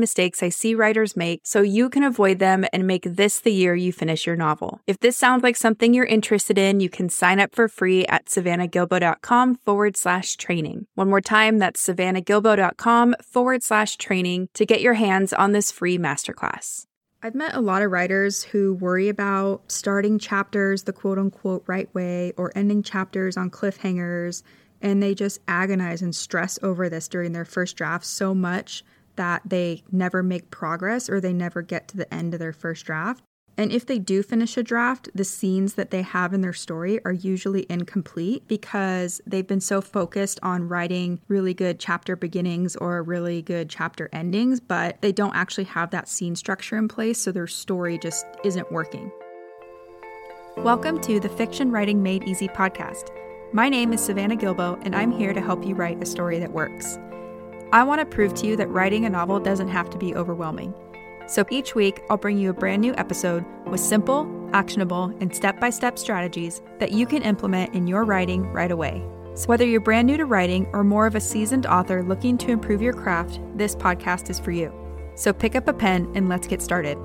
mistakes I see writers make so you can avoid them and make this the year you finish your novel. If this sounds like something you're interested in, you can sign up for free at savannahgilbo.com forward slash training. One more time, that's savannahgilbo.com forward slash training to get your hands on this free masterclass. I've met a lot of writers who worry about starting chapters the quote unquote right way or ending chapters on cliffhangers and they just agonize and stress over this during their first draft so much that they never make progress or they never get to the end of their first draft. And if they do finish a draft, the scenes that they have in their story are usually incomplete because they've been so focused on writing really good chapter beginnings or really good chapter endings, but they don't actually have that scene structure in place, so their story just isn't working. Welcome to the Fiction Writing Made Easy podcast. My name is Savannah Gilbo, and I'm here to help you write a story that works. I want to prove to you that writing a novel doesn't have to be overwhelming. So each week, I'll bring you a brand new episode with simple, actionable, and step by step strategies that you can implement in your writing right away. So, whether you're brand new to writing or more of a seasoned author looking to improve your craft, this podcast is for you. So, pick up a pen and let's get started.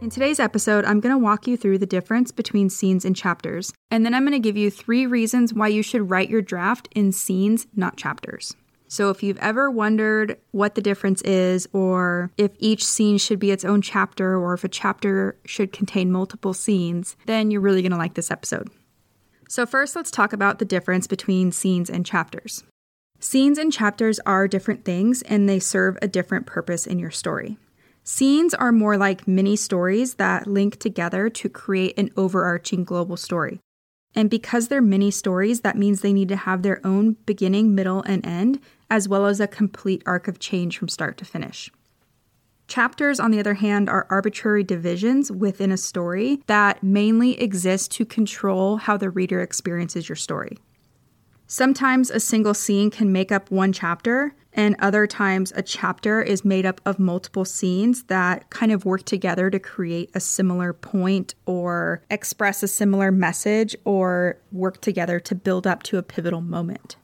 In today's episode, I'm going to walk you through the difference between scenes and chapters, and then I'm going to give you three reasons why you should write your draft in scenes, not chapters. So, if you've ever wondered what the difference is, or if each scene should be its own chapter, or if a chapter should contain multiple scenes, then you're really going to like this episode. So, first, let's talk about the difference between scenes and chapters. Scenes and chapters are different things, and they serve a different purpose in your story. Scenes are more like mini stories that link together to create an overarching global story. And because they're mini stories, that means they need to have their own beginning, middle, and end, as well as a complete arc of change from start to finish. Chapters, on the other hand, are arbitrary divisions within a story that mainly exist to control how the reader experiences your story. Sometimes a single scene can make up one chapter, and other times a chapter is made up of multiple scenes that kind of work together to create a similar point or express a similar message or work together to build up to a pivotal moment.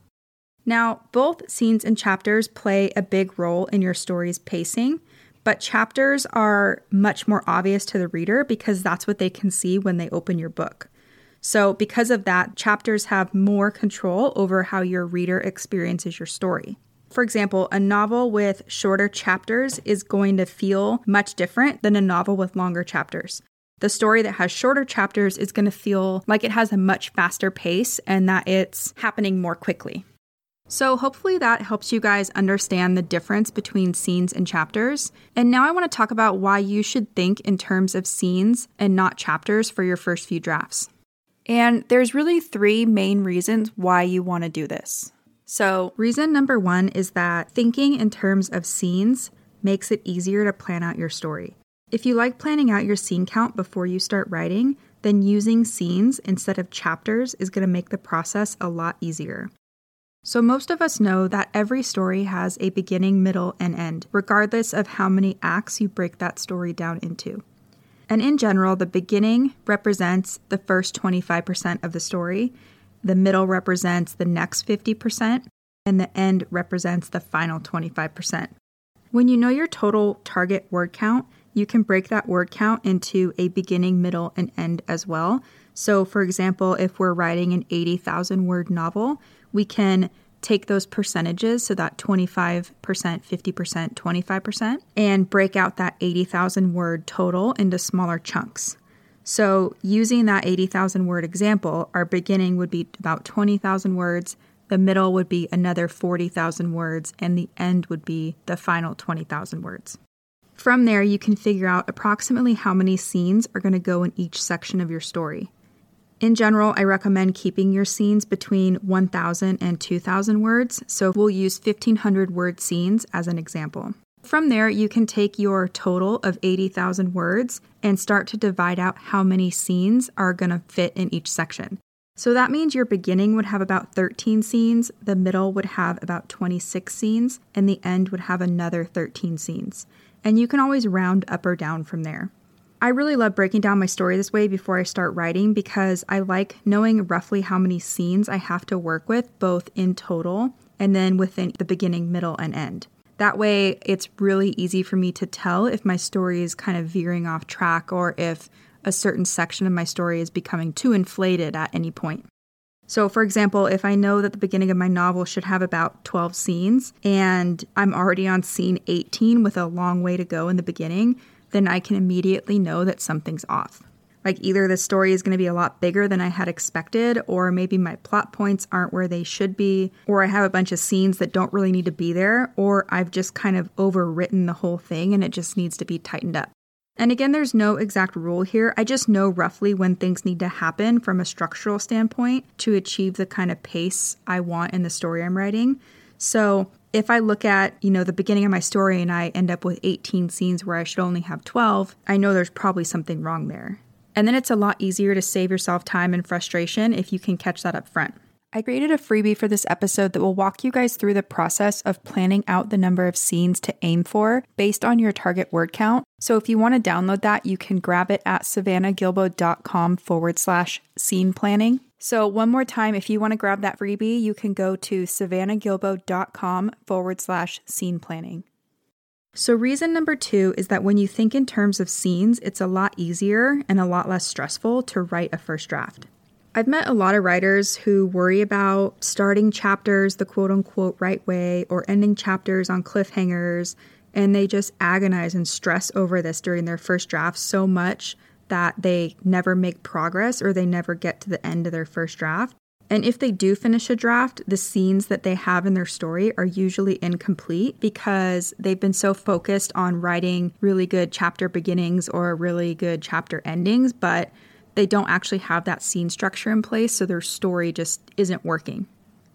Now, both scenes and chapters play a big role in your story's pacing, but chapters are much more obvious to the reader because that's what they can see when they open your book. So, because of that, chapters have more control over how your reader experiences your story. For example, a novel with shorter chapters is going to feel much different than a novel with longer chapters. The story that has shorter chapters is going to feel like it has a much faster pace and that it's happening more quickly. So, hopefully, that helps you guys understand the difference between scenes and chapters. And now I want to talk about why you should think in terms of scenes and not chapters for your first few drafts. And there's really three main reasons why you want to do this. So, reason number one is that thinking in terms of scenes makes it easier to plan out your story. If you like planning out your scene count before you start writing, then using scenes instead of chapters is going to make the process a lot easier. So, most of us know that every story has a beginning, middle, and end, regardless of how many acts you break that story down into. And in general, the beginning represents the first 25% of the story, the middle represents the next 50%, and the end represents the final 25%. When you know your total target word count, you can break that word count into a beginning, middle, and end as well. So, for example, if we're writing an 80,000 word novel, we can take those percentages, so that 25%, 50%, 25%, and break out that 80,000 word total into smaller chunks. So, using that 80,000 word example, our beginning would be about 20,000 words, the middle would be another 40,000 words, and the end would be the final 20,000 words. From there, you can figure out approximately how many scenes are going to go in each section of your story. In general, I recommend keeping your scenes between 1,000 and 2,000 words, so we'll use 1,500 word scenes as an example. From there, you can take your total of 80,000 words and start to divide out how many scenes are going to fit in each section. So that means your beginning would have about 13 scenes, the middle would have about 26 scenes, and the end would have another 13 scenes. And you can always round up or down from there. I really love breaking down my story this way before I start writing because I like knowing roughly how many scenes I have to work with, both in total and then within the beginning, middle, and end. That way, it's really easy for me to tell if my story is kind of veering off track or if a certain section of my story is becoming too inflated at any point. So, for example, if I know that the beginning of my novel should have about 12 scenes and I'm already on scene 18 with a long way to go in the beginning, then I can immediately know that something's off. Like either the story is going to be a lot bigger than I had expected, or maybe my plot points aren't where they should be, or I have a bunch of scenes that don't really need to be there, or I've just kind of overwritten the whole thing and it just needs to be tightened up. And again, there's no exact rule here. I just know roughly when things need to happen from a structural standpoint to achieve the kind of pace I want in the story I'm writing. So if I look at, you know, the beginning of my story and I end up with 18 scenes where I should only have 12, I know there's probably something wrong there. And then it's a lot easier to save yourself time and frustration if you can catch that up front. I created a freebie for this episode that will walk you guys through the process of planning out the number of scenes to aim for based on your target word count. So if you want to download that, you can grab it at savannahgilbo.com forward slash scene planning. So, one more time, if you want to grab that freebie, you can go to savannahgilbo.com forward slash scene planning. So, reason number two is that when you think in terms of scenes, it's a lot easier and a lot less stressful to write a first draft. I've met a lot of writers who worry about starting chapters the quote unquote right way or ending chapters on cliffhangers, and they just agonize and stress over this during their first draft so much that they never make progress or they never get to the end of their first draft. And if they do finish a draft, the scenes that they have in their story are usually incomplete because they've been so focused on writing really good chapter beginnings or really good chapter endings, but they don't actually have that scene structure in place, so their story just isn't working.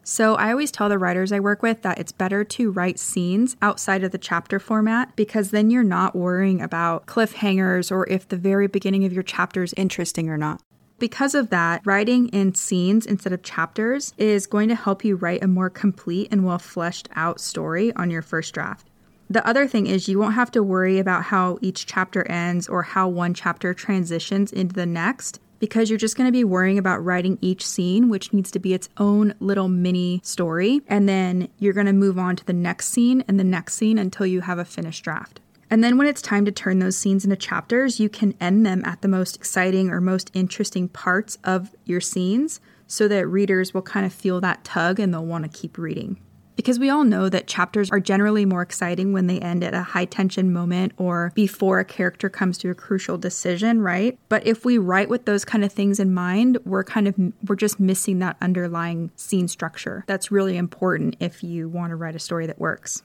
So I always tell the writers I work with that it's better to write scenes outside of the chapter format because then you're not worrying about cliffhangers or if the very beginning of your chapter is interesting or not. Because of that, writing in scenes instead of chapters is going to help you write a more complete and well fleshed out story on your first draft. The other thing is, you won't have to worry about how each chapter ends or how one chapter transitions into the next because you're just going to be worrying about writing each scene, which needs to be its own little mini story. And then you're going to move on to the next scene and the next scene until you have a finished draft. And then when it's time to turn those scenes into chapters, you can end them at the most exciting or most interesting parts of your scenes so that readers will kind of feel that tug and they'll want to keep reading. Because we all know that chapters are generally more exciting when they end at a high tension moment or before a character comes to a crucial decision, right? But if we write with those kind of things in mind, we're kind of we're just missing that underlying scene structure. That's really important if you want to write a story that works.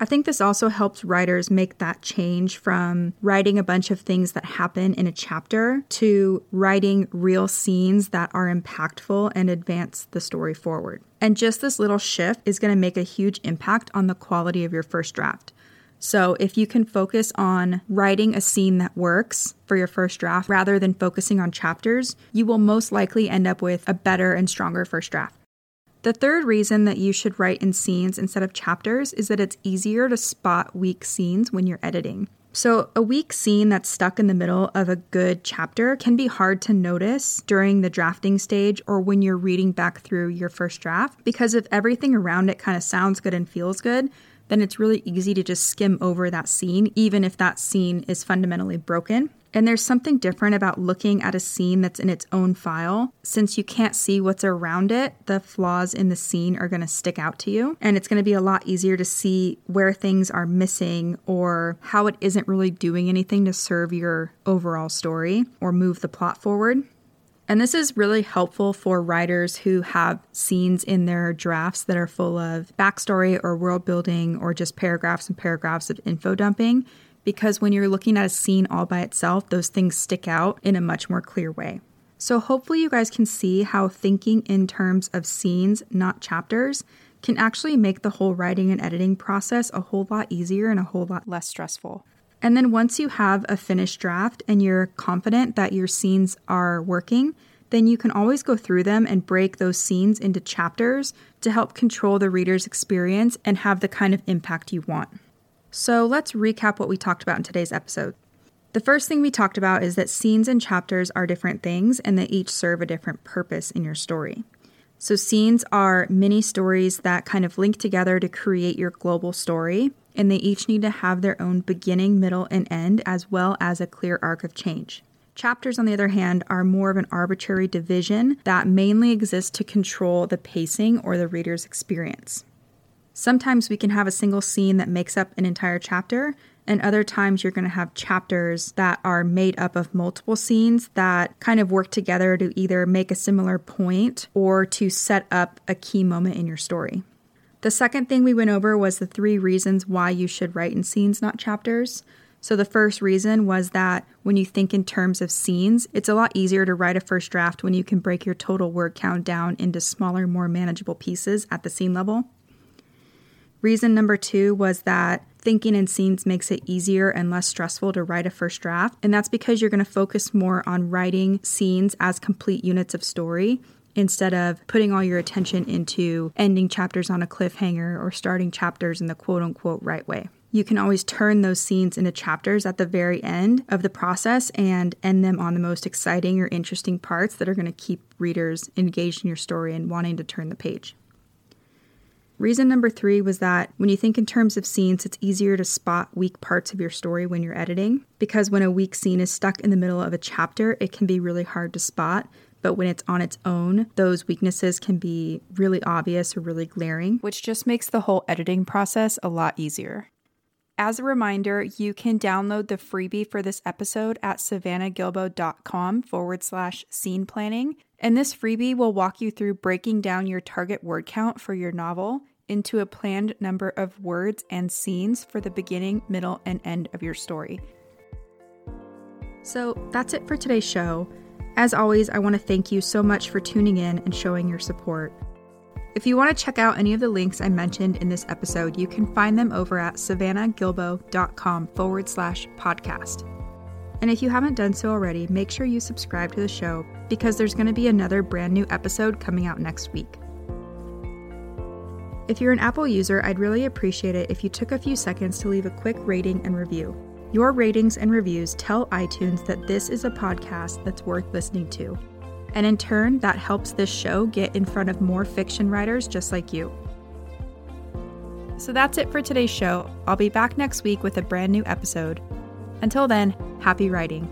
I think this also helps writers make that change from writing a bunch of things that happen in a chapter to writing real scenes that are impactful and advance the story forward. And just this little shift is going to make a huge impact on the quality of your first draft. So, if you can focus on writing a scene that works for your first draft rather than focusing on chapters, you will most likely end up with a better and stronger first draft. The third reason that you should write in scenes instead of chapters is that it's easier to spot weak scenes when you're editing. So, a weak scene that's stuck in the middle of a good chapter can be hard to notice during the drafting stage or when you're reading back through your first draft because if everything around it kind of sounds good and feels good, then it's really easy to just skim over that scene, even if that scene is fundamentally broken. And there's something different about looking at a scene that's in its own file. Since you can't see what's around it, the flaws in the scene are going to stick out to you. And it's going to be a lot easier to see where things are missing or how it isn't really doing anything to serve your overall story or move the plot forward. And this is really helpful for writers who have scenes in their drafts that are full of backstory or world building or just paragraphs and paragraphs of info dumping because when you're looking at a scene all by itself, those things stick out in a much more clear way. So, hopefully, you guys can see how thinking in terms of scenes, not chapters, can actually make the whole writing and editing process a whole lot easier and a whole lot less stressful. And then, once you have a finished draft and you're confident that your scenes are working, then you can always go through them and break those scenes into chapters to help control the reader's experience and have the kind of impact you want. So let's recap what we talked about in today's episode. The first thing we talked about is that scenes and chapters are different things and they each serve a different purpose in your story. So, scenes are mini stories that kind of link together to create your global story, and they each need to have their own beginning, middle, and end, as well as a clear arc of change. Chapters, on the other hand, are more of an arbitrary division that mainly exists to control the pacing or the reader's experience. Sometimes we can have a single scene that makes up an entire chapter, and other times you're going to have chapters that are made up of multiple scenes that kind of work together to either make a similar point or to set up a key moment in your story. The second thing we went over was the three reasons why you should write in scenes, not chapters. So, the first reason was that when you think in terms of scenes, it's a lot easier to write a first draft when you can break your total word count down into smaller, more manageable pieces at the scene level. Reason number two was that thinking in scenes makes it easier and less stressful to write a first draft, and that's because you're going to focus more on writing scenes as complete units of story instead of putting all your attention into ending chapters on a cliffhanger or starting chapters in the quote unquote right way you can always turn those scenes into chapters at the very end of the process and end them on the most exciting or interesting parts that are going to keep readers engaged in your story and wanting to turn the page. Reason number three was that when you think in terms of scenes, it's easier to spot weak parts of your story when you're editing. Because when a weak scene is stuck in the middle of a chapter, it can be really hard to spot. But when it's on its own, those weaknesses can be really obvious or really glaring, which just makes the whole editing process a lot easier. As a reminder, you can download the freebie for this episode at savannahgilbo.com forward slash scene planning. And this freebie will walk you through breaking down your target word count for your novel into a planned number of words and scenes for the beginning, middle, and end of your story. So that's it for today's show. As always, I want to thank you so much for tuning in and showing your support. If you want to check out any of the links I mentioned in this episode, you can find them over at savannahgilbo.com forward slash podcast. And if you haven't done so already, make sure you subscribe to the show because there's going to be another brand new episode coming out next week. If you're an Apple user, I'd really appreciate it if you took a few seconds to leave a quick rating and review. Your ratings and reviews tell iTunes that this is a podcast that's worth listening to and in turn, that helps this show get in front of more fiction writers just like you. So that's it for today's show. I'll be back next week with a brand new episode. Until then, happy writing.